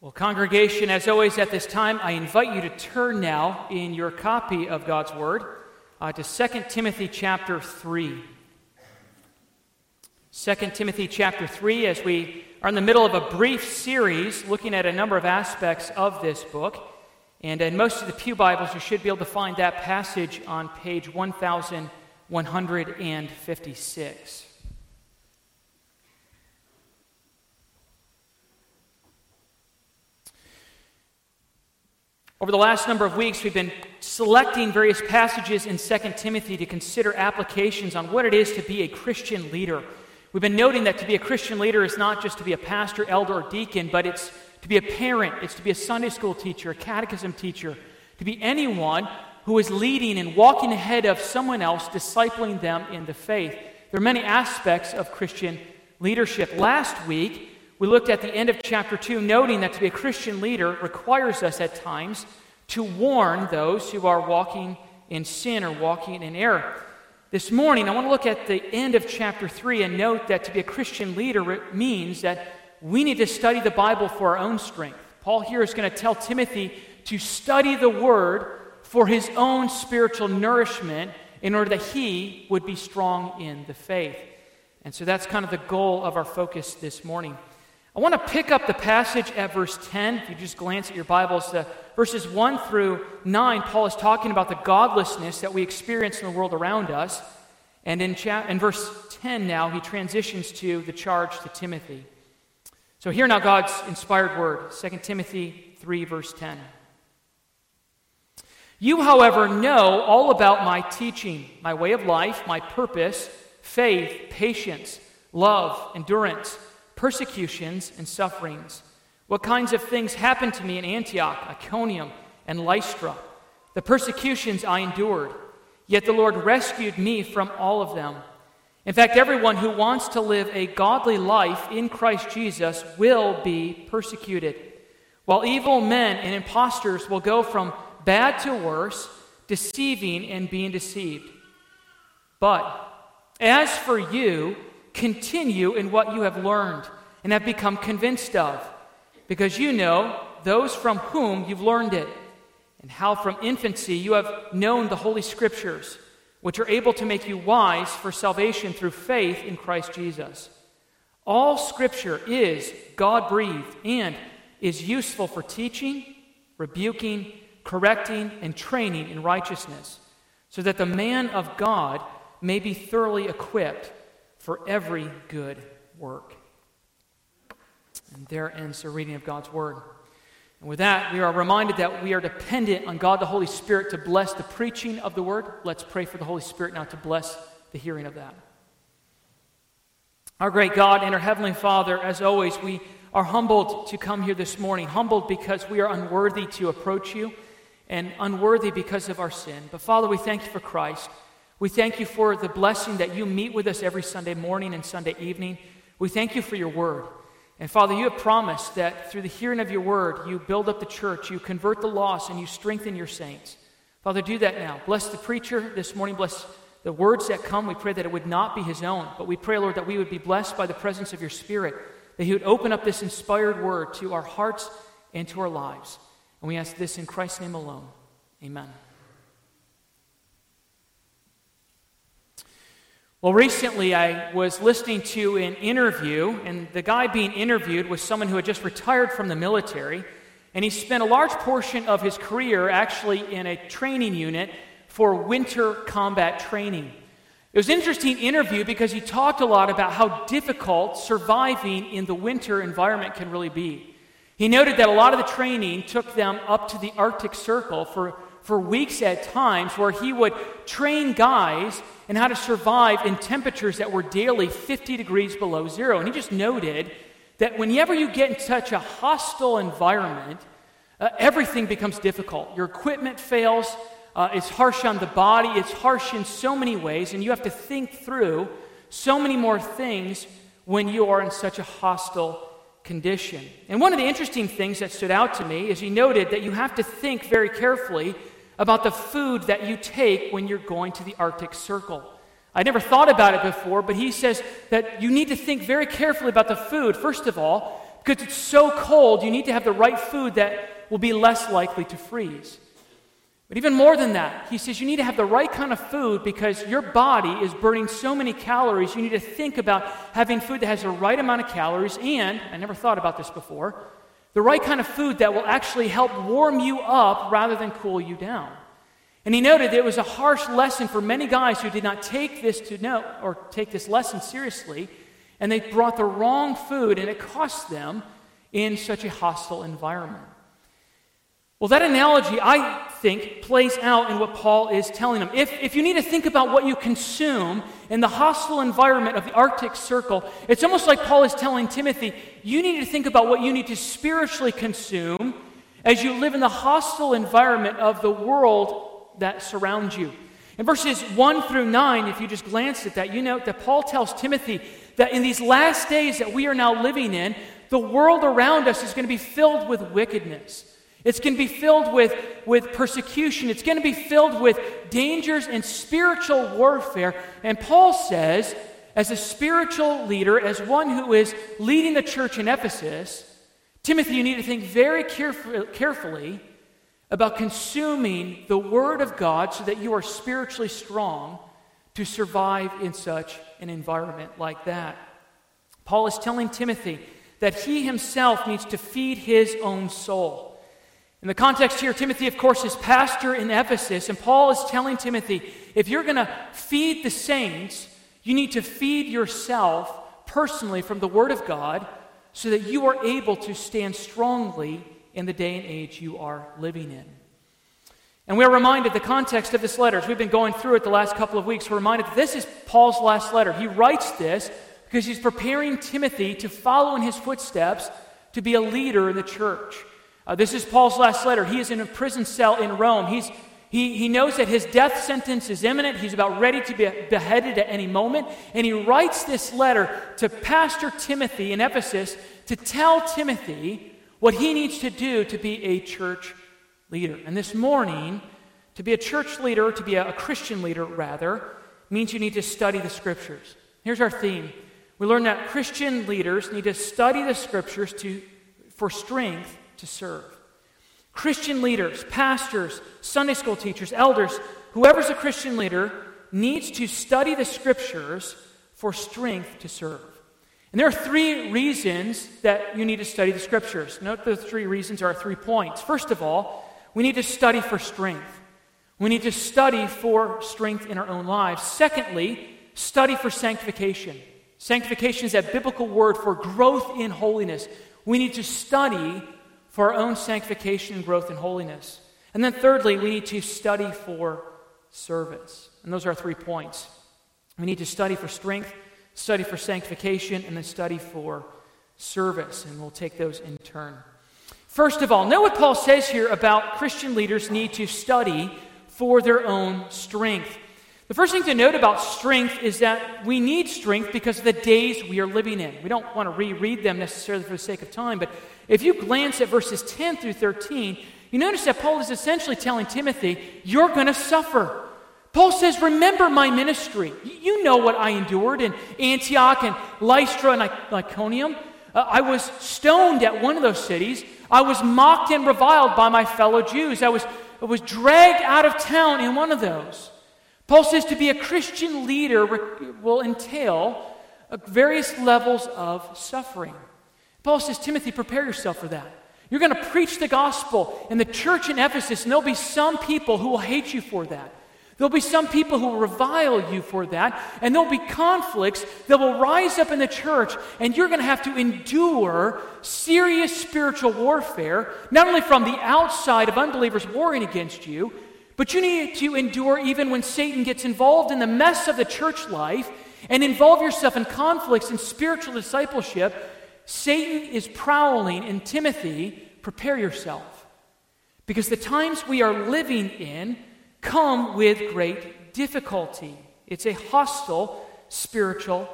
Well, congregation, as always at this time, I invite you to turn now in your copy of God's Word uh, to 2 Timothy chapter 3. 2 Timothy chapter 3, as we are in the middle of a brief series looking at a number of aspects of this book. And in most of the Pew Bibles, you should be able to find that passage on page 1156. Over the last number of weeks, we've been selecting various passages in 2 Timothy to consider applications on what it is to be a Christian leader. We've been noting that to be a Christian leader is not just to be a pastor, elder, or deacon, but it's to be a parent, it's to be a Sunday school teacher, a catechism teacher, to be anyone who is leading and walking ahead of someone else, discipling them in the faith. There are many aspects of Christian leadership. Last week, we looked at the end of chapter 2, noting that to be a Christian leader requires us at times to warn those who are walking in sin or walking in error. This morning, I want to look at the end of chapter 3 and note that to be a Christian leader means that we need to study the Bible for our own strength. Paul here is going to tell Timothy to study the Word for his own spiritual nourishment in order that he would be strong in the faith. And so that's kind of the goal of our focus this morning. I want to pick up the passage at verse 10. If you just glance at your Bibles, the verses 1 through 9, Paul is talking about the godlessness that we experience in the world around us. And in, cha- in verse 10 now, he transitions to the charge to Timothy. So hear now God's inspired word 2 Timothy 3, verse 10. You, however, know all about my teaching, my way of life, my purpose, faith, patience, love, endurance persecutions and sufferings. What kinds of things happened to me in Antioch, Iconium, and Lystra? The persecutions I endured, yet the Lord rescued me from all of them. In fact, everyone who wants to live a godly life in Christ Jesus will be persecuted, while evil men and impostors will go from bad to worse, deceiving and being deceived. But as for you, continue in what you have learned and have become convinced of, because you know those from whom you've learned it, and how from infancy you have known the Holy Scriptures, which are able to make you wise for salvation through faith in Christ Jesus. All Scripture is God breathed and is useful for teaching, rebuking, correcting, and training in righteousness, so that the man of God may be thoroughly equipped for every good work. And there ends the reading of God's Word. And with that, we are reminded that we are dependent on God the Holy Spirit to bless the preaching of the Word. Let's pray for the Holy Spirit now to bless the hearing of that. Our great God and our Heavenly Father, as always, we are humbled to come here this morning. Humbled because we are unworthy to approach you and unworthy because of our sin. But Father, we thank you for Christ. We thank you for the blessing that you meet with us every Sunday morning and Sunday evening. We thank you for your word. And Father, you have promised that through the hearing of your word, you build up the church, you convert the lost, and you strengthen your saints. Father, do that now. Bless the preacher this morning. Bless the words that come. We pray that it would not be his own, but we pray, Lord, that we would be blessed by the presence of your Spirit, that he would open up this inspired word to our hearts and to our lives. And we ask this in Christ's name alone. Amen. Well, recently I was listening to an interview, and the guy being interviewed was someone who had just retired from the military, and he spent a large portion of his career actually in a training unit for winter combat training. It was an interesting interview because he talked a lot about how difficult surviving in the winter environment can really be. He noted that a lot of the training took them up to the Arctic Circle for, for weeks at times, where he would train guys and how to survive in temperatures that were daily 50 degrees below zero. And he just noted that whenever you get in such a hostile environment, uh, everything becomes difficult. Your equipment fails, uh, it's harsh on the body, it's harsh in so many ways, and you have to think through so many more things when you are in such a hostile condition. And one of the interesting things that stood out to me is he noted that you have to think very carefully about the food that you take when you're going to the Arctic Circle. I never thought about it before, but he says that you need to think very carefully about the food, first of all, Because it's so cold, you need to have the right food that will be less likely to freeze. But even more than that, he says you need to have the right kind of food because your body is burning so many calories. You need to think about having food that has the right amount of calories and, I never thought about this before, the right kind of food that will actually help warm you up rather than cool you down. And he noted that it was a harsh lesson for many guys who did not take this to know or take this lesson seriously, and they brought the wrong food, and it cost them in such a hostile environment. Well, that analogy, I think, plays out in what Paul is telling them. If, if you need to think about what you consume in the hostile environment of the Arctic Circle, it's almost like Paul is telling Timothy, you need to think about what you need to spiritually consume as you live in the hostile environment of the world that surrounds you. In verses 1 through 9, if you just glance at that, you note that Paul tells Timothy that in these last days that we are now living in, the world around us is going to be filled with wickedness. It's going to be filled with, with persecution. It's going to be filled with dangers and spiritual warfare. And Paul says, as a spiritual leader, as one who is leading the church in Ephesus, Timothy, you need to think very caref- carefully about consuming the Word of God so that you are spiritually strong to survive in such an environment like that. Paul is telling Timothy that he himself needs to feed his own soul. In the context here, Timothy, of course, is pastor in Ephesus, and Paul is telling Timothy if you're going to feed the saints, you need to feed yourself personally from the Word of God so that you are able to stand strongly in the day and age you are living in. And we're reminded the context of this letter, as we've been going through it the last couple of weeks, we're reminded that this is Paul's last letter. He writes this because he's preparing Timothy to follow in his footsteps to be a leader in the church. Uh, this is Paul's last letter. He is in a prison cell in Rome. He's, he, he knows that his death sentence is imminent. He's about ready to be beheaded at any moment. And he writes this letter to Pastor Timothy in Ephesus to tell Timothy what he needs to do to be a church leader. And this morning, to be a church leader, to be a, a Christian leader rather, means you need to study the scriptures. Here's our theme. We learn that Christian leaders need to study the scriptures to, for strength to serve. Christian leaders, pastors, Sunday school teachers, elders, whoever's a Christian leader needs to study the scriptures for strength to serve. And there are three reasons that you need to study the scriptures. Note the three reasons are three points. First of all, we need to study for strength. We need to study for strength in our own lives. Secondly, study for sanctification. Sanctification is that biblical word for growth in holiness. We need to study for our own sanctification and growth in holiness. And then, thirdly, we need to study for service. And those are our three points. We need to study for strength, study for sanctification, and then study for service. And we'll take those in turn. First of all, know what Paul says here about Christian leaders need to study for their own strength. The first thing to note about strength is that we need strength because of the days we are living in. We don't want to reread them necessarily for the sake of time, but if you glance at verses 10 through 13, you notice that Paul is essentially telling Timothy, You're going to suffer. Paul says, Remember my ministry. You know what I endured in Antioch and Lystra and Iconium. Uh, I was stoned at one of those cities. I was mocked and reviled by my fellow Jews. I was, I was dragged out of town in one of those. Paul says to be a Christian leader will entail uh, various levels of suffering. Paul says, Timothy, prepare yourself for that. You're going to preach the gospel in the church in Ephesus, and there'll be some people who will hate you for that. There'll be some people who will revile you for that, and there'll be conflicts that will rise up in the church, and you're going to have to endure serious spiritual warfare, not only from the outside of unbelievers warring against you, but you need to endure even when Satan gets involved in the mess of the church life and involve yourself in conflicts and spiritual discipleship Satan is prowling in Timothy, prepare yourself. Because the times we are living in come with great difficulty. It's a hostile spiritual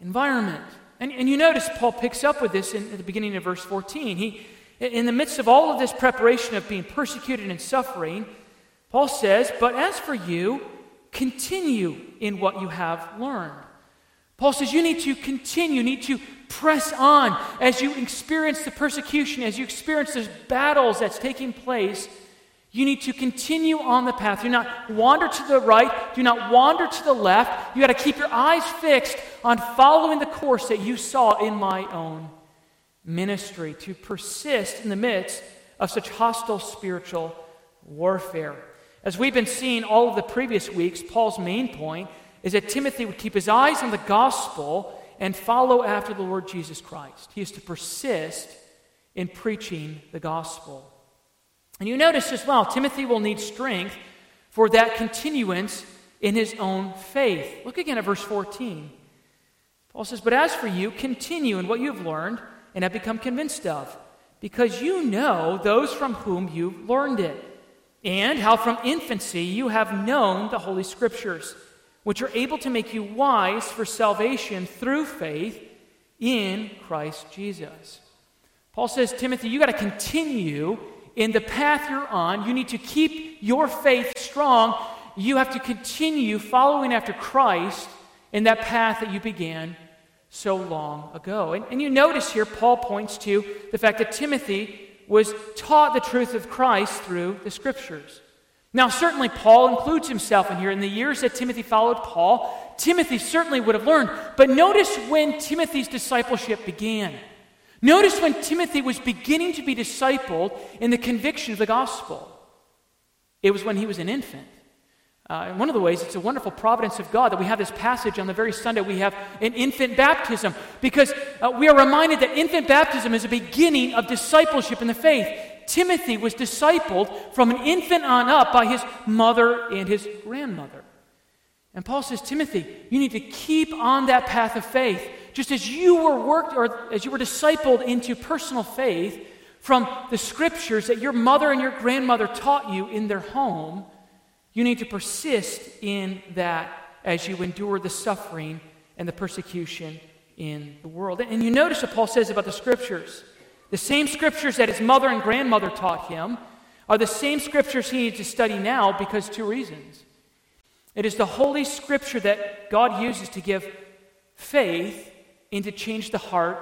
environment. And, and you notice Paul picks up with this in, at the beginning of verse 14. He, in the midst of all of this preparation of being persecuted and suffering, Paul says, But as for you, continue in what you have learned. Paul says you need to continue, you need to press on, as you experience the persecution, as you experience the battles that's taking place, you need to continue on the path. Do not wander to the right. Do not wander to the left. You got to keep your eyes fixed on following the course that you saw in my own ministry, to persist in the midst of such hostile spiritual warfare. As we've been seeing all of the previous weeks, Paul's main point is that Timothy would keep his eyes on the gospel and follow after the Lord Jesus Christ. He is to persist in preaching the gospel. And you notice as well, Timothy will need strength for that continuance in his own faith. Look again at verse 14. Paul says, But as for you, continue in what you have learned and have become convinced of, because you know those from whom you've learned it, and how from infancy you have known the Holy Scriptures, which are able to make you wise for salvation through faith in Christ Jesus. Paul says, Timothy, you got to continue in the path you're on. You need to keep your faith strong. You have to continue following after Christ in that path that you began so long ago. And, and you notice here, Paul points to the fact that Timothy was taught the truth of Christ through the scriptures. Now, certainly, Paul includes himself in here. In the years that Timothy followed Paul, Timothy certainly would have learned. But notice when Timothy's discipleship began. Notice when Timothy was beginning to be discipled in the conviction of the gospel. It was when he was an infant. Uh, in one of the ways, it's a wonderful providence of God that we have this passage on the very Sunday we have an infant baptism because uh, we are reminded that infant baptism is a beginning of discipleship in the faith. Timothy was discipled from an infant on up by his mother and his grandmother. And Paul says, Timothy, you need to keep on that path of faith just as you were worked or as you were discipled into personal faith from the scriptures that your mother and your grandmother taught you in their home, you need to persist in that as you endure the suffering and the persecution in the world. And you notice what Paul says about the scriptures. The same scriptures that his mother and grandmother taught him are the same scriptures he needs to study now because two reasons. It is the Holy Scripture that God uses to give faith and to change the heart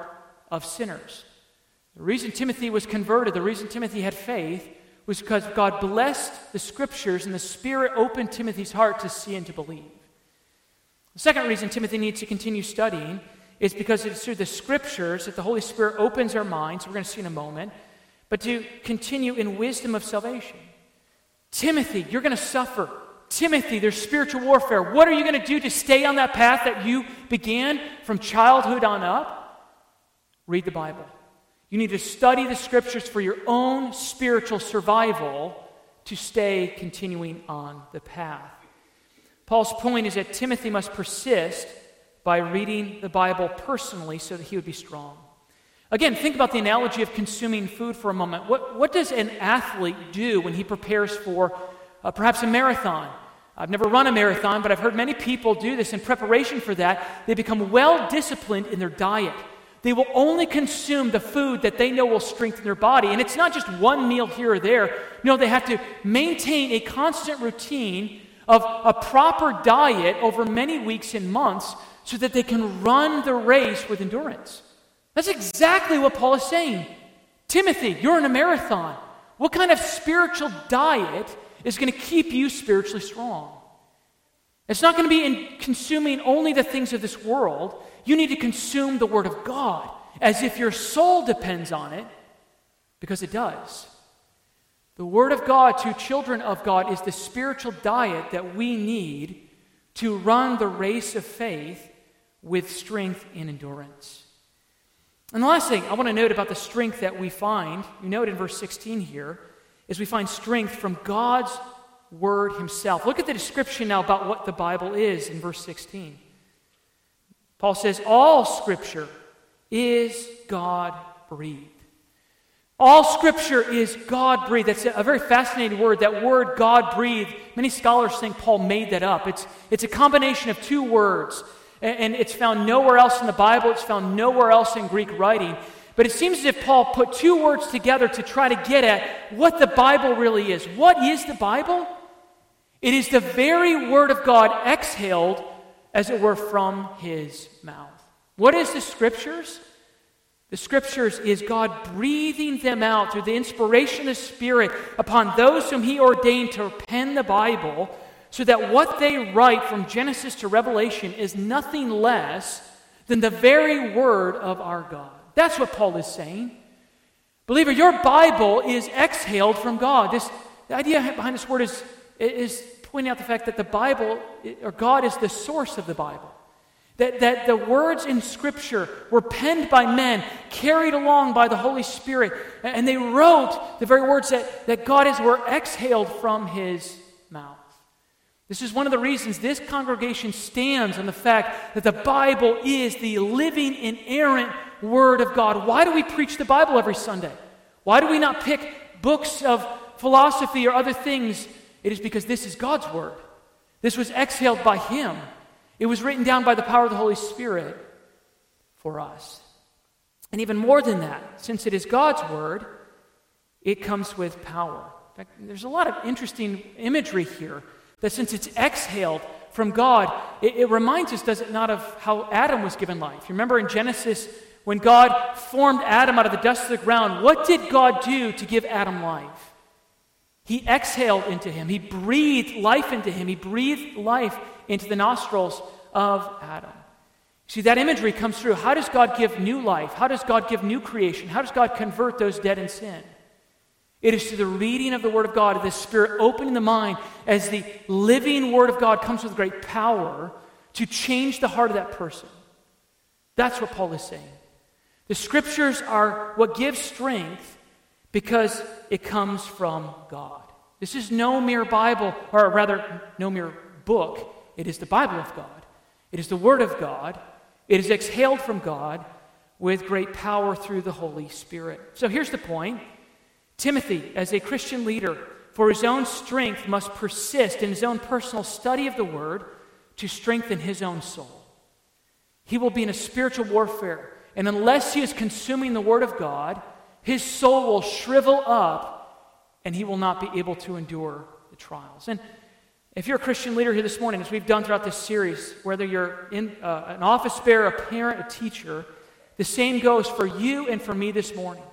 of sinners. The reason Timothy was converted, the reason Timothy had faith, was because God blessed the scriptures and the Spirit opened Timothy's heart to see and to believe. The second reason Timothy needs to continue studying is because it's through the scriptures that the Holy Spirit opens our minds, we're going to see in a moment, but to continue in wisdom of salvation. Timothy, you're going to suffer. Timothy, there's spiritual warfare. What are you going to do to stay on that path that you began from childhood on up? Read the Bible. You need to study the scriptures for your own spiritual survival to stay continuing on the path. Paul's point is that Timothy must persist by reading the Bible personally so that he would be strong. Again, think about the analogy of consuming food for a moment. What, what does an athlete do when he prepares for uh, perhaps a marathon. I've never run a marathon, but I've heard many people do this in preparation for that. They become well disciplined in their diet. They will only consume the food that they know will strengthen their body. And it's not just one meal here or there. No, they have to maintain a constant routine of a proper diet over many weeks and months so that they can run the race with endurance. That's exactly what Paul is saying. Timothy, you're in a marathon. What kind of spiritual diet is going to keep you spiritually strong. It's not going to be in consuming only the things of this world. You need to consume the Word of God as if your soul depends on it, because it does. The Word of God to children of God is the spiritual diet that we need to run the race of faith with strength and endurance. And the last thing I want to note about the strength that we find, you note in verse 16 here, is we find strength from God's Word Himself. Look at the description now about what the Bible is in verse 16. Paul says, All Scripture is God breathed. All Scripture is God breathed. That's a very fascinating word. That word, God breathed, many scholars think Paul made that up. It's, it's a combination of two words, and, it's found nowhere else in the Bible, it's found nowhere else in Greek writing. But it seems as if Paul put two words together to try to get at what the Bible really is. What is the Bible? It is the very Word of God exhaled, as it were, from his mouth. What is the Scriptures? The scriptures is God breathing them out through the inspiration of the Spirit upon those whom He ordained to pen the Bible, so that what they write from Genesis to Revelation is nothing less than the very word of our God. That's what Paul is saying. Believer, your Bible is exhaled from God. This, the idea behind this word is, is pointing out the fact that the Bible, or God, is the source of the Bible. That, that the words in Scripture were penned by men, carried along by the Holy Spirit, and they wrote the very words that, that God is were exhaled from his. This is one of the reasons this congregation stands on the fact that the Bible is the living, inerrant Word of God. Why do we preach the Bible every Sunday? Why do we not pick books of philosophy or other things? It is because this is God's Word. This was exhaled by Him. It was written down by the power of the Holy Spirit for us. And even more than that, since it is God's word, it comes with power. In fact, there's a lot of interesting imagery here that since it's exhaled from God, it, it reminds us, does it not, of how Adam was given life. You remember in Genesis, when God formed Adam out of the dust of the ground, what did God do to give Adam life? He exhaled into him. He breathed life into him. He breathed life into the nostrils of Adam. See, that imagery comes through. How does God give new life? How does God give new creation? How does God convert those dead in sin? It is through the reading of the Word of God, the Spirit opening the mind as the living Word of God comes with great power to change the heart of that person. That's what Paul is saying. The Scriptures are what gives strength because it comes from God. This is no mere Bible, or rather, no mere book. It is the Bible of God. It is the Word of God. It is exhaled from God with great power through the Holy Spirit. So here's the point Timothy, as a Christian leader, for his own strength, must persist in his own personal study of the Word to strengthen his own soul. He will be in a spiritual warfare, and unless he is consuming the Word of God, his soul will shrivel up and he will not be able to endure the trials. And if you're a Christian leader here this morning, as we've done throughout this series, whether you're in, uh, an office bearer, a parent, a teacher, the same goes for you and for me this morning.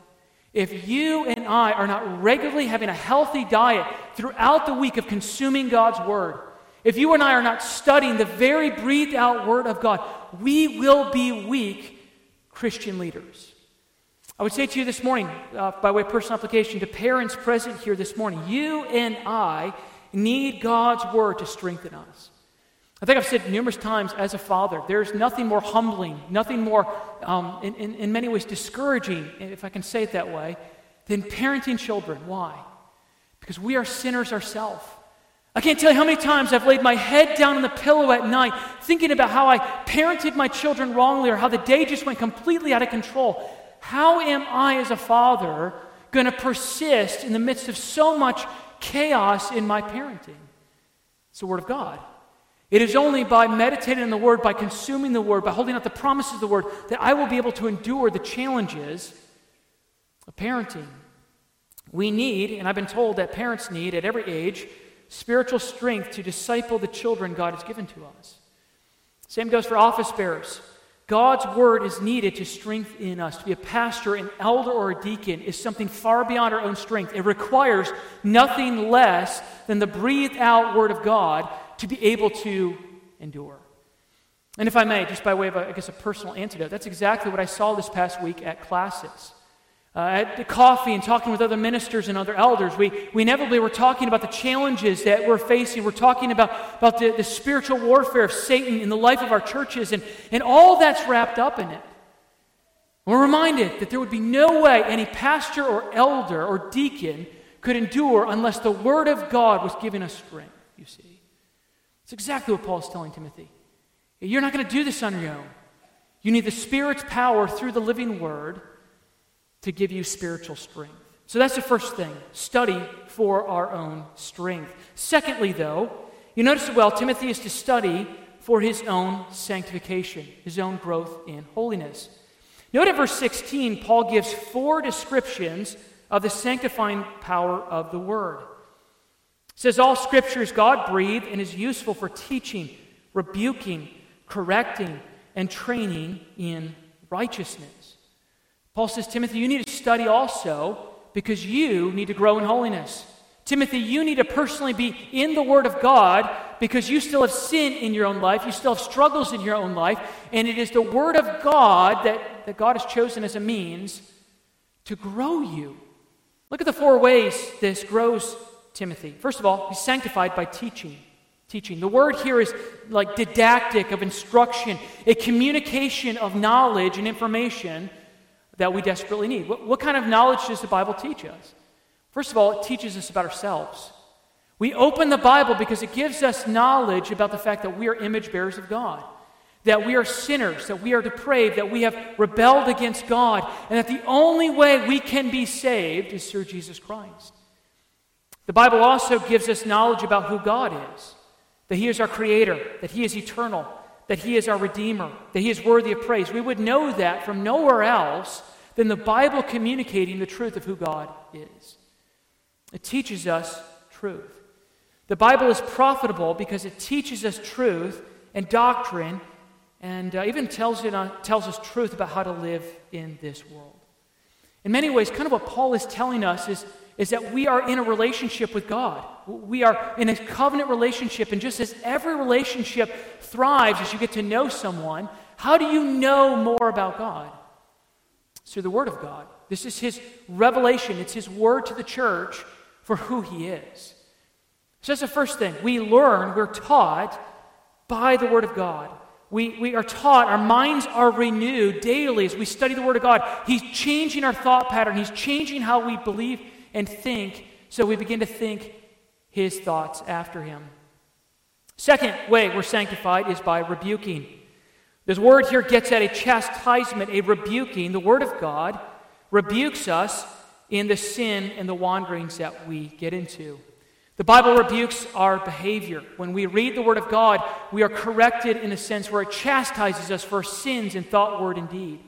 If you and I are not regularly having a healthy diet throughout the week of consuming God's Word, if you and I are not studying the very breathed out Word of God, we will be weak Christian leaders. I would say to you this morning, uh, by way of personal application, to parents present here this morning, you and I need God's word to strengthen us. I think I've said numerous times as a father, there's nothing more humbling, nothing more, um, in, in, in many ways, discouraging, if I can say it that way, than parenting children. Why? Because we are sinners ourselves. I can't tell you how many times I've laid my head down on the pillow at night thinking about how I parented my children wrongly or how the day just went completely out of control. How am I, as a father, going to persist in the midst of so much chaos in my parenting. It's the Word of God. It is only by meditating on the Word, by consuming the Word, by holding out the promises of the Word, that I will be able to endure the challenges of parenting. We need, and I've been told that parents need at every age, spiritual strength to disciple the children God has given to us. Same goes for office bearers. God's word is needed to strengthen us. To be a pastor, an elder, or a deacon is something far beyond our own strength. It requires nothing less than the breathed out word of God to be able to endure. And if I may, just by way of, a, I guess, a personal antidote, that's exactly what I saw this past week at classis uh, at the coffee and talking with other ministers and other elders, we, we inevitably were talking about the challenges that we're facing. We're talking about, about the, the spiritual warfare of Satan in the life of our churches, and, and all that's wrapped up in it. We're reminded that there would be no way any pastor or elder or deacon could endure unless the Word of God was giving us strength, you see. It's exactly what Paul's telling Timothy. You're not going to do this on your own. You need the Spirit's power through the living Word to give you spiritual strength. So that's the first thing study for our own strength. Secondly, though, you notice well, Timothy is to study for his own sanctification, his own growth in holiness. Note at verse 16, Paul gives four descriptions of the sanctifying power of the Word. It says, All Scripture is God breathed and is useful for teaching, rebuking, correcting, and training in righteousness Paul says, Timothy, you need to study also because you need to grow in holiness. Timothy, you need to personally be in the Word of God because you still have sin in your own life. You still have struggles in your own life. And it is the Word of God that, that God has chosen as a means to grow you. Look at the four ways this grows Timothy. First of all, he's sanctified by teaching. Teaching. The word here is like didactic of instruction, a communication of knowledge and information that we desperately need. What, what kind of knowledge does the Bible teach us? First of all, it teaches us about ourselves. We open the Bible because it gives us knowledge about the fact that we are image bearers of God, that we are sinners, that we are depraved, that we have rebelled against God, and that the only way we can be saved is through Jesus Christ. The Bible also gives us knowledge about who God is that He is our Creator, that He is eternal, that He is our Redeemer, that He is worthy of praise. We would know that from nowhere else than the Bible communicating the truth of who God is. It teaches us truth. The Bible is profitable because it teaches us truth and doctrine and uh, even tells, it, uh, tells us truth about how to live in this world. In many ways, kind of what Paul is telling us is, is that we are in a relationship with God. We are in a covenant relationship, and just as every relationship thrives as you get to know someone, how do you know more about God? It's through the Word of God. This is His revelation, it's His word to the church for who He is. So that's the first thing. We learn, we're taught by the Word of God. We, we are taught, our minds are renewed daily as we study the Word of God. He's changing our thought pattern, He's changing how we believe and think, so we begin to think His thoughts after Him. Second way we're sanctified is by rebuking. This word here gets at a chastisement, a rebuking. The Word of God rebukes us in the sin and the wanderings that we get into. The Bible rebukes our behavior. When we read the Word of God, we are corrected in a sense where it chastises us for sins in thought, word, and deed.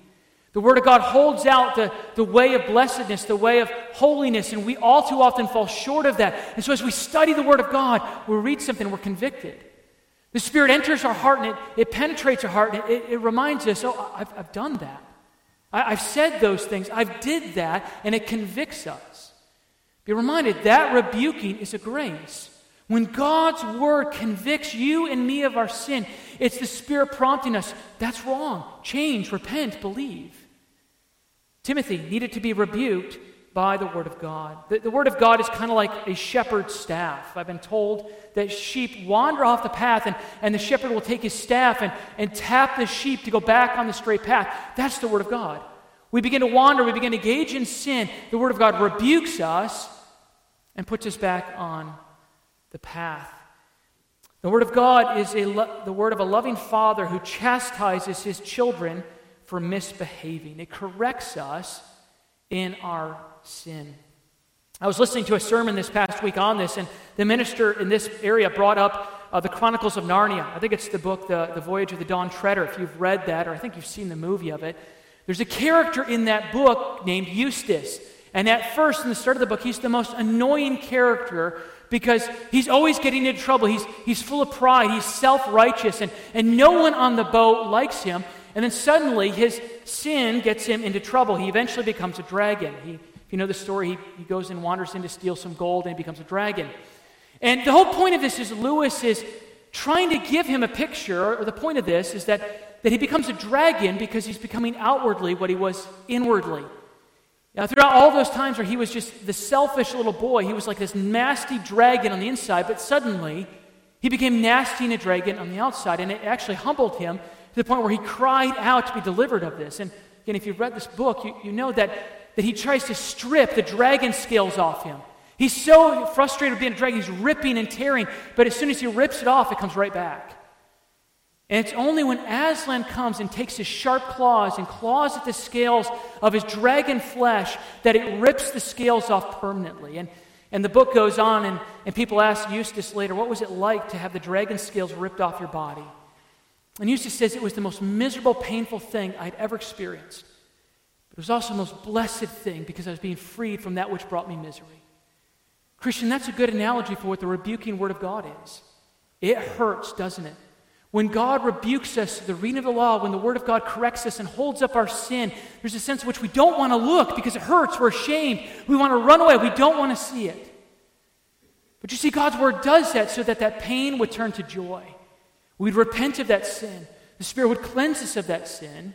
The Word of God holds out the, the way of blessedness, the way of holiness, and we all too often fall short of that. And so, as we study the Word of God, we read something, we're convicted. The Spirit enters our heart and it, it penetrates our heart and it, it reminds us, oh, I've, I've done that. I, I've said those things. I've did that, and it convicts us. Be reminded that rebuking is a grace. When God's word convicts you and me of our sin, it's the Spirit prompting us that's wrong. Change, repent, believe. Timothy needed to be rebuked by the Word of God. The, the Word of God is kind of like a shepherd's staff. I've been told that sheep wander off the path, and, and the shepherd will take his staff and, and tap the sheep to go back on the straight path. That's the Word of God. We begin to wander, we begin to engage in sin. The Word of God rebukes us and puts us back on the path. The Word of God is lo- the word of a loving Father who chastises his children for misbehaving. It corrects us in our sin. I was listening to a sermon this past week on this, and the minister in this area brought up uh, the Chronicles of Narnia. I think it's the book, the, the Voyage of the Dawn Treader, if you've read that, or I think you've seen the movie of it. There's a character in that book named Eustace. And at first, in the start of the book, he's the most annoying character because he's always getting into trouble. He's, he's full of pride, he's self righteous, and, and no one on the boat likes him. And then suddenly, his sin gets him into trouble. He eventually becomes a dragon. He, if you know the story, he, he goes and wanders in to steal some gold, and he becomes a dragon. And the whole point of this is Lewis is trying to give him a picture, or the point of this is that, that he becomes a dragon because he's becoming outwardly what he was inwardly. Now, throughout all those times where he was just the selfish little boy, he was like this nasty dragon on the inside, but suddenly he became nasty and a dragon on the outside, and it actually humbled him the point where he cried out to be delivered of this. And again, if you've read this book, you, you know that, that he tries to strip the dragon scales off him. He's so frustrated being a dragon, he's ripping and tearing, but as soon as he rips it off, it comes right back. And it's only when Aslan comes and takes his sharp claws and claws at the scales of his dragon flesh that it rips the scales off permanently. And, and the book goes on, and, and people ask Eustace later, What was it like to have the dragon scales ripped off your body? And Eustace says it was the most miserable, painful thing I'd ever experienced. But it was also the most blessed thing because I was being freed from that which brought me misery. Christian, that's a good analogy for what the rebuking word of God is. It hurts, doesn't it? When God rebukes us, the reading of the law, when the Word of God corrects us and holds up our sin, there's a sense in which we don't want to look because it hurts. We're ashamed. We want to run away. We don't want to see it. But you see, God's Word does that so that that pain would turn to joy. We'd repent of that sin. The Spirit would cleanse us of that sin,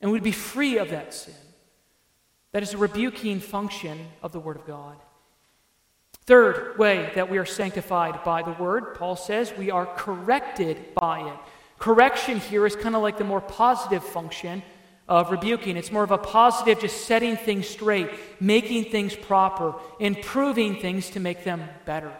and we'd be free of that sin. That is a rebuking function of the Word of God. Third way that we are sanctified by the Word, Paul says, we are corrected by it. Correction here is kind of like the more positive function of rebuking. It's more of a positive, just setting things straight, making things proper, improving things to make them better.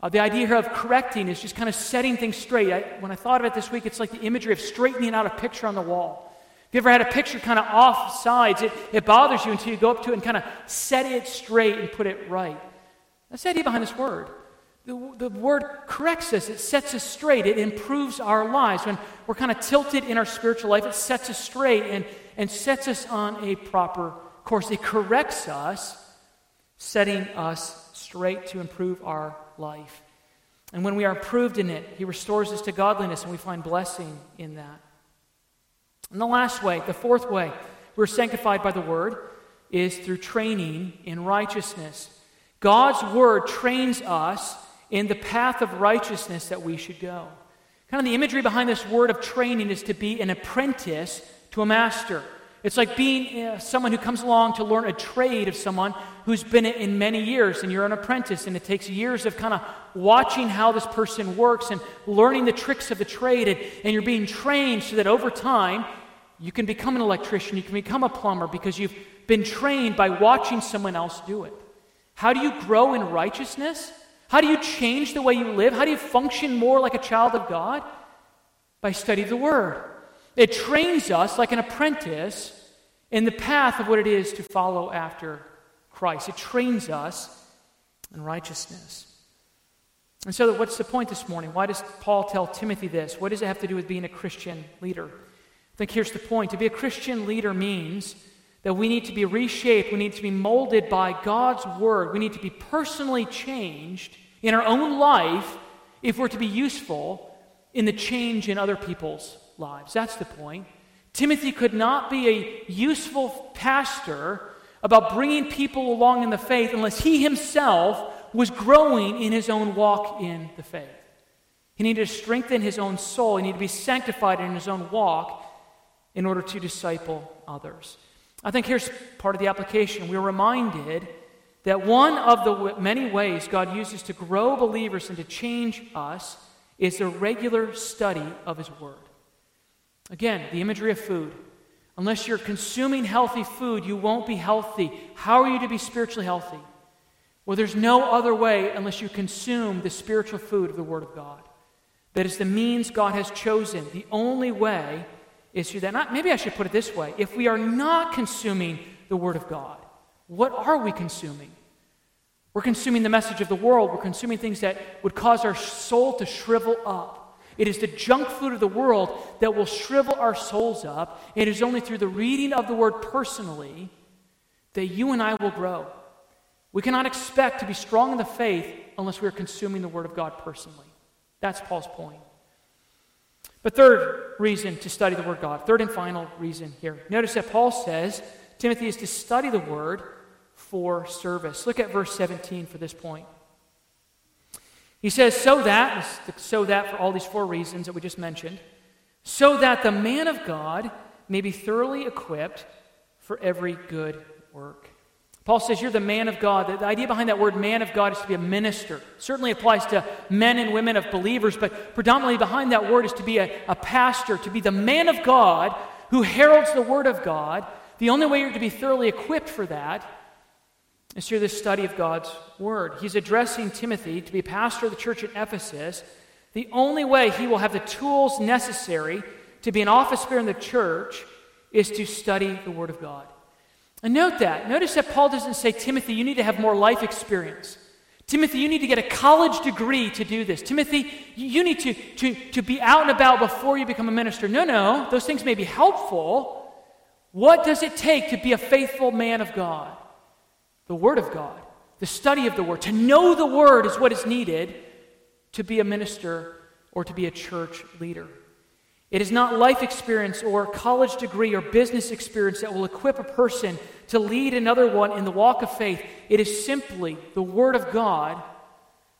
Uh, the idea here of correcting is just kind of setting things straight. I, when I thought of it this week, it's like the imagery of straightening out a picture on the wall. Have you ever had a picture kind of off sides? It, it bothers you until you go up to it and kind of set it straight and put it right. That's the idea behind this word. The, the word corrects us, it sets us straight, it improves our lives. When we're kind of tilted in our spiritual life, it sets us straight and, and sets us on a proper course. It corrects us, setting us straight to improve our life. And when we are improved in it, He restores us to godliness, and we find blessing in that. And the last way, the fourth way, we're sanctified by the Word is through training in righteousness. God's Word trains us in the path of righteousness that we should go. Kind of the imagery behind this word of training is to be an apprentice to a master. It's like being uh, someone who comes along to learn a trade of someone who's been in many years, and you're an apprentice, and it takes years of kind of watching how this person works and learning the tricks of the trade, and, and you're being trained so that over time you can become an electrician, you can become a plumber because you've been trained by watching someone else do it. How do you grow in righteousness? How do you change the way you live? How do you function more like a child of God? By studying the Word. It trains us like an apprentice in the path of what it is to follow after Christ. It trains us in righteousness. And so, what's the point this morning? Why does Paul tell Timothy this? What does it have to do with being a Christian leader? I think here's the point. To be a Christian leader means that we need to be reshaped, we need to be molded by God's word, we need to be personally changed in our own life if we're to be useful in the change in other people's lives. That's the point. Timothy could not be a useful pastor about bringing people along in the faith unless he himself was growing in his own walk in the faith. He needed to strengthen his own soul, he needed to be sanctified in his own walk in order to disciple others. I think here's part of the application. We're reminded that one of the many ways God uses to grow believers and to change us is the regular study of His Word. Again, the imagery of food. Unless you're consuming healthy food, you won't be healthy. How are you to be spiritually healthy? Well, there's no other way unless you consume the spiritual food of the Word of God. That is the means God has chosen. The only way is through that. Not, maybe I should put it this way if we are not consuming the Word of God, what are we consuming? We're consuming the message of the world. We're consuming things that would cause our soul to shrivel up. It is the junk food of the world that will shrivel our souls up. It is only through the reading of the Word personally that you and I will grow. We cannot expect to be strong in the faith unless we are consuming the Word of God personally. That's Paul's point. But third reason to study the Word of God, third and final reason here. Notice that Paul says Timothy is to study the Word for service. Look at verse 17 for this point. He says, so that, so that for all these four reasons that we just mentioned, so that the man of God may be thoroughly equipped for every good work. Paul says, You're the man of God. The, idea behind that word man of God is to be a minister. Certainly applies to men and women of believers, but predominantly behind that word is to be a, a pastor, to be the man of God who heralds the word of God. The only way you're to be thoroughly equipped for that is through the study of God's word. He's addressing Timothy to be pastor of the church at Ephesus. The only way he will have the tools necessary to be an office bearer in the church is to study the word of God. And note that. Notice that Paul doesn't say, Timothy, you need to have more life experience. Timothy, you need to get a college degree to do this. Timothy, you need to, to, to be out and about before you become a minister. No, no, those things may be helpful. What does it take to be a faithful man of God? The Word of God, the study of the Word. To know the Word is what is needed to be a minister or to be a church leader. It is not life experience or college degree or business experience that will equip a person to lead another one in the walk of faith. It is simply the Word of God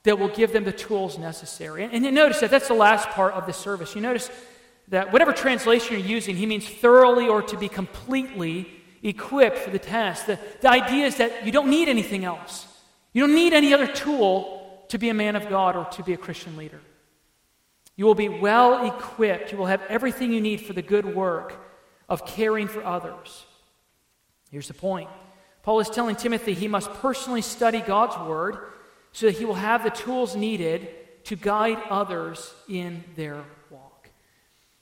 that will give them the tools necessary. And, and you notice that that's the last part of the service. You notice that whatever translation you're using, he means thoroughly or to be completely equipped for the task. The, the idea is that you don't need anything else. You don't need any other tool to be a man of God or to be a Christian leader. You will be well equipped. You will have everything you need for the good work of caring for others. Here's the point Paul is telling Timothy he must personally study God's word so that he will have the tools needed to guide others in their.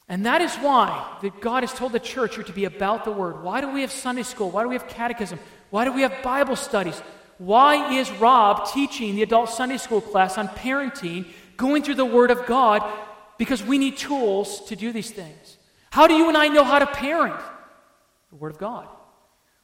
And that is why that God has told the church you're to be about the word. Why do we have Sunday school? Why do we have catechism? Why do we have Bible studies? Why is Rob teaching the adult Sunday school class on parenting, going through the Word of God because we need tools to do these things. How do you and I know how to parent? The Word of God.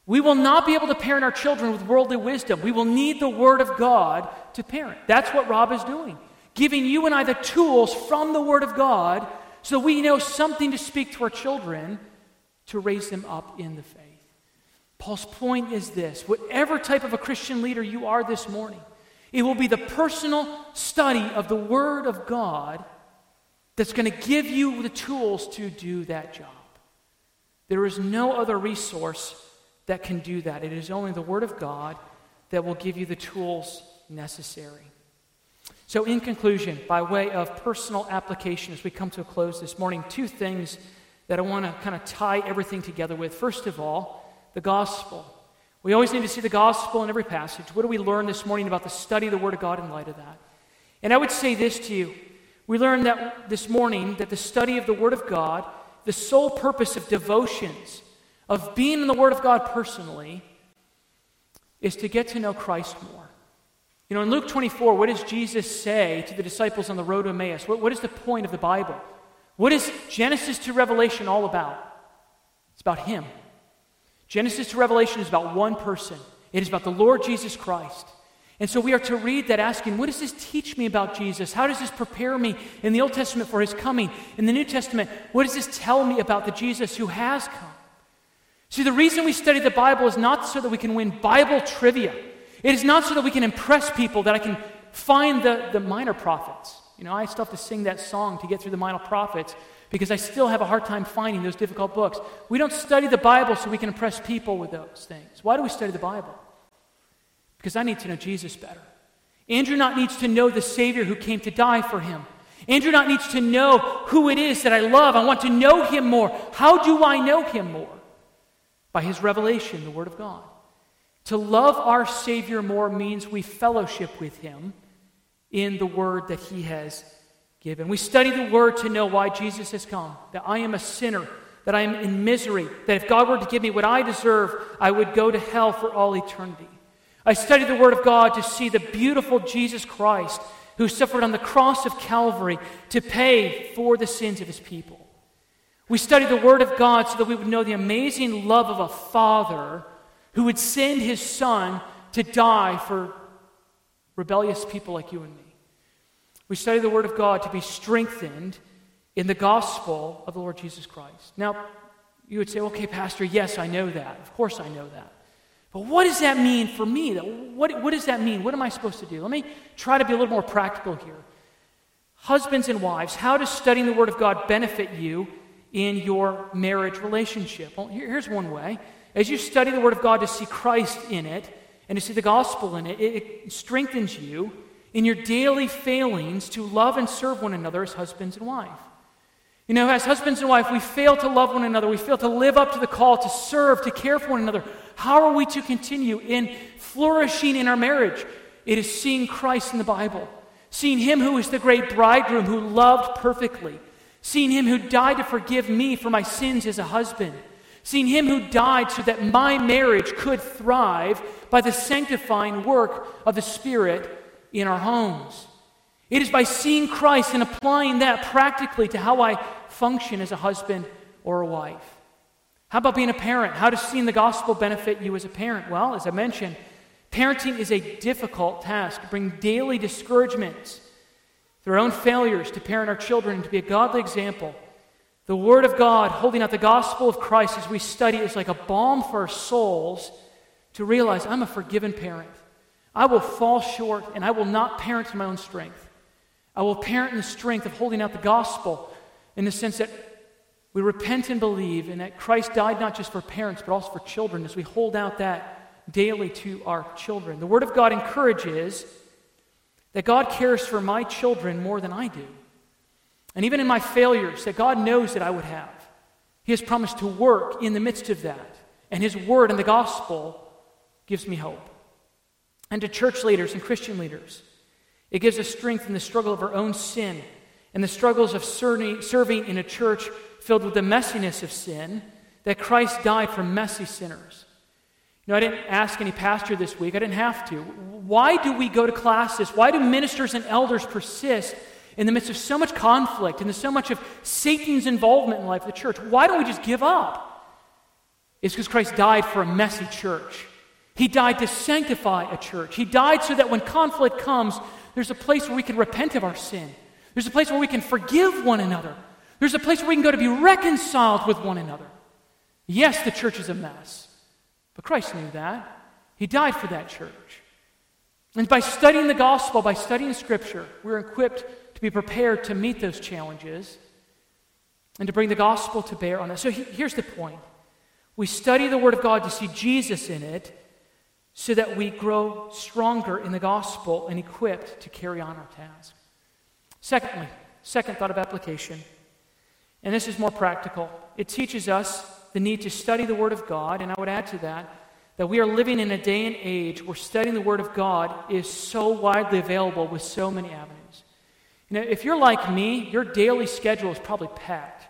We will not be able to parent our children with worldly wisdom. We will need the Word of God to parent. That's what Rob is doing, giving you and I the tools from the Word of God so we know something to speak to our children to raise them up in the faith. Paul's point is this whatever type of a Christian leader you are this morning, it will be the personal study of the Word of God that's going to give you the tools to do that job. There is no other resource that can do that. It is only the Word of God that will give you the tools necessary. So, in conclusion, by way of personal application, as we come to a close this morning, two things that I want to kind of tie everything together with. First of all, the gospel. We always need to see the gospel in every passage. What do we learn this morning about the study of the Word of God in light of that? And I would say this to you we learned that this morning that the study of the Word of God, the sole purpose of devotions, of being in the Word of God personally, is to get to know Christ more. You know, in Luke 24, what does Jesus say to the disciples on the road to Emmaus? What, what is the point of the Bible? What is Genesis to Revelation all about? It's about Him. Genesis to Revelation is about one person, it is about the Lord Jesus Christ. And so we are to read that asking, what does this teach me about Jesus? How does this prepare me in the Old Testament for his coming? In the New Testament, what does this tell me about the Jesus who has come? See, the reason we study the Bible is not so that we can win Bible trivia. It is not so that we can impress people, that I can find the, the minor prophets. You know, I still have to sing that song to get through the minor prophets because I still have a hard time finding those difficult books. We don't study the Bible so we can impress people with those things. Why do we study the Bible? because I need to know Jesus better. Andrew not needs to know the Savior who came to die for him. Andrew not needs to know who it is that I love. I want to know him more. How do I know him more? By his revelation, the Word of God. To love our Savior more means we fellowship with him in the Word that he has given. We study the Word to know why Jesus has come, that I am a sinner, that I am in misery, that if God were to give me what I deserve, I would go to hell for all eternity. I study the Word of God to see the beautiful Jesus Christ who suffered on the cross of Calvary to pay for the sins of his people. We study the Word of God so that we would know the amazing love of a Father who would send his Son to die for rebellious people like you and me. We study the Word of God to be strengthened in the gospel of the Lord Jesus Christ. Now, you would say, okay, Pastor, yes, I know that. Of course, I know that. But what does that mean for me? What, what does that mean? What am I supposed to do? Let me try to be a little more practical here. Husbands and wives, how does studying the Word of God benefit you in your marriage relationship? Well, here's one way. As you study the Word of God to see Christ in it and to see the gospel in it, it strengthens you in your daily failings to love and serve one another as husbands and wife. You know, as husbands and wife, we fail to love one another. We fail to live up to the call to serve, to care for one another. How are we to continue in flourishing in our marriage? It is seeing Christ in the Bible, seeing Him who is the great bridegroom who loved perfectly, seeing Him who died to forgive me for my sins as a husband, seeing Him who died so that my marriage could thrive by the sanctifying work of the Spirit in our homes. It is by seeing Christ and applying that practically to how I function as a husband or a wife. How about being a parent? How does seeing the gospel benefit you as a parent? Well, as I mentioned, parenting is a difficult task, bring daily discouragements our own failures to parent our children to be a godly example. The Word of God, holding out the gospel of Christ as we study, is like a balm for our souls to realize I'm a forgiven parent. I will fall short and I will not parent in my own strength. I will parent in the strength of holding out the gospel in the sense that we repent and believe and that Christ died not just for parents but also for children as we hold out that daily to our children. The Word of God encourages that God cares for my children more than I do. And even in my failures, that God knows that I would have. He has promised to work in the midst of that. And His Word and the gospel gives me hope. And to church leaders and Christian leaders, it gives us strength in the struggle of our own sin and the struggles of serving in a church filled with the messiness of sin, that Christ died for messy sinners. You know, I didn't ask any pastor this week. I didn't have to. Why do we go to classis? Why do ministers and elders persist in the midst of so much conflict and so much of Satan's involvement in the life of the church? Why don't we just give up? It's because Christ died for a messy church. He died to sanctify a church. He died so that when conflict comes, there's a place where we can repent of our sin. There's a place where we can forgive one another. There's a place where we can go to be reconciled with one another. Yes, the church is a mess, but Christ knew that. He died for that church. And by studying the gospel, by studying scripture, we're equipped be prepared to meet those challenges and to bring the gospel to bear on us. So here's the point we study the Word of God to see Jesus in it so that we grow stronger in the gospel and equipped to carry on our task. Secondly, second thought of application, and this is more practical. It teaches us the need to study the Word of God, and I would add to that that we are living in a day and age where studying the Word of God is so widely available with so many avenues. You know, if you're like me, your daily schedule is probably packed.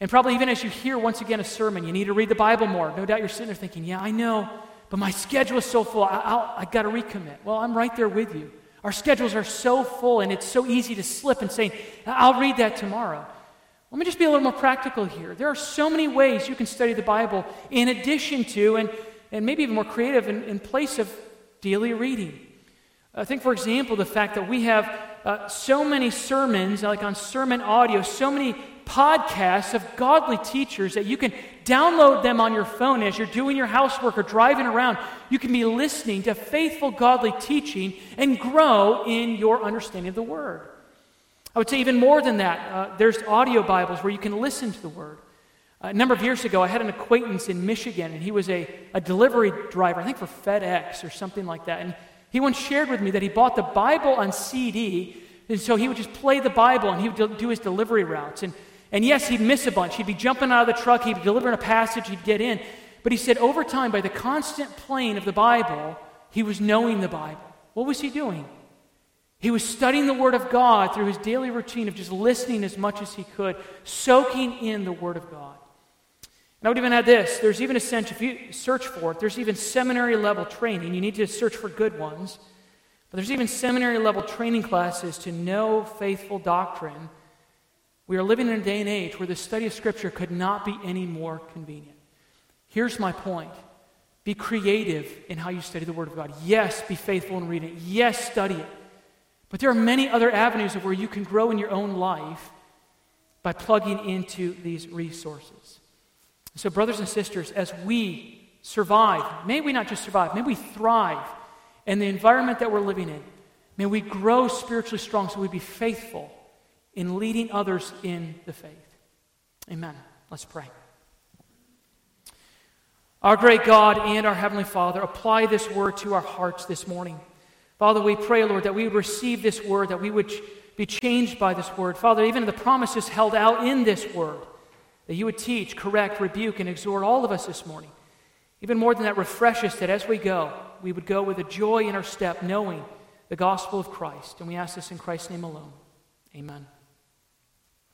And probably even as you hear once again a sermon, you need to read the Bible more. No doubt you're sitting there thinking, yeah, I know, but my schedule is so full, I, I'll, I got to recommit. Well, I'm right there with you. Our schedules are so full, and it's so easy to slip and say, I'll read that tomorrow. Let me just be a little more practical here. There are so many ways you can study the Bible in addition to, and, and maybe even more creative, in, in place of daily reading. I think, for example, the fact that we have uh, so many sermons, like on sermon audio, so many podcasts of godly teachers that you can download them on your phone as you're doing your housework or driving around. You can be listening to faithful, godly teaching and grow in your understanding of the Word. I would say even more than that, uh, there's audio Bibles where you can listen to the Word. A number of years ago, I had an acquaintance in Michigan, and he was a, a delivery driver, I think for FedEx or something like that. And he once shared with me that he bought the Bible on CD, and so he would just play the Bible and he would do his delivery routes. And and yes, he'd miss a bunch. He'd be jumping out of the truck, he'd be delivering a passage, he'd get in. But he said over time, by the constant playing of the Bible, he was knowing the Bible. What was he doing? He was studying the Word of God through his daily routine of just listening as much as he could, soaking in the Word of God. I would even add this there's even a sense, if you search for it, there's even seminary level training. You need to search for good ones. But there's even seminary level training classes to know faithful doctrine we are living in a day and age where the study of Scripture could not be any more convenient. Here's my point be creative in how you study the Word of God. Yes, be faithful in reading it. Yes, study it. But there are many other avenues of where you can grow in your own life by plugging into these resources. So, brothers and sisters, as we survive, may we not just survive, may we thrive in the environment that we're living in. May we grow spiritually strong so we be faithful in leading others in the faith. Amen. Let's pray. Our great God and our Heavenly Father, apply this word to our hearts this morning. Father, we pray, Lord, that we would receive this word, that we would be changed by this word. Father, even the promises held out in this word, that you would teach, correct, rebuke, and exhort all of us this morning. Even more than that, refresh us that as we go, we would go with a joy in our step, knowing the gospel of Christ. And we ask this in Christ's name alone. Amen.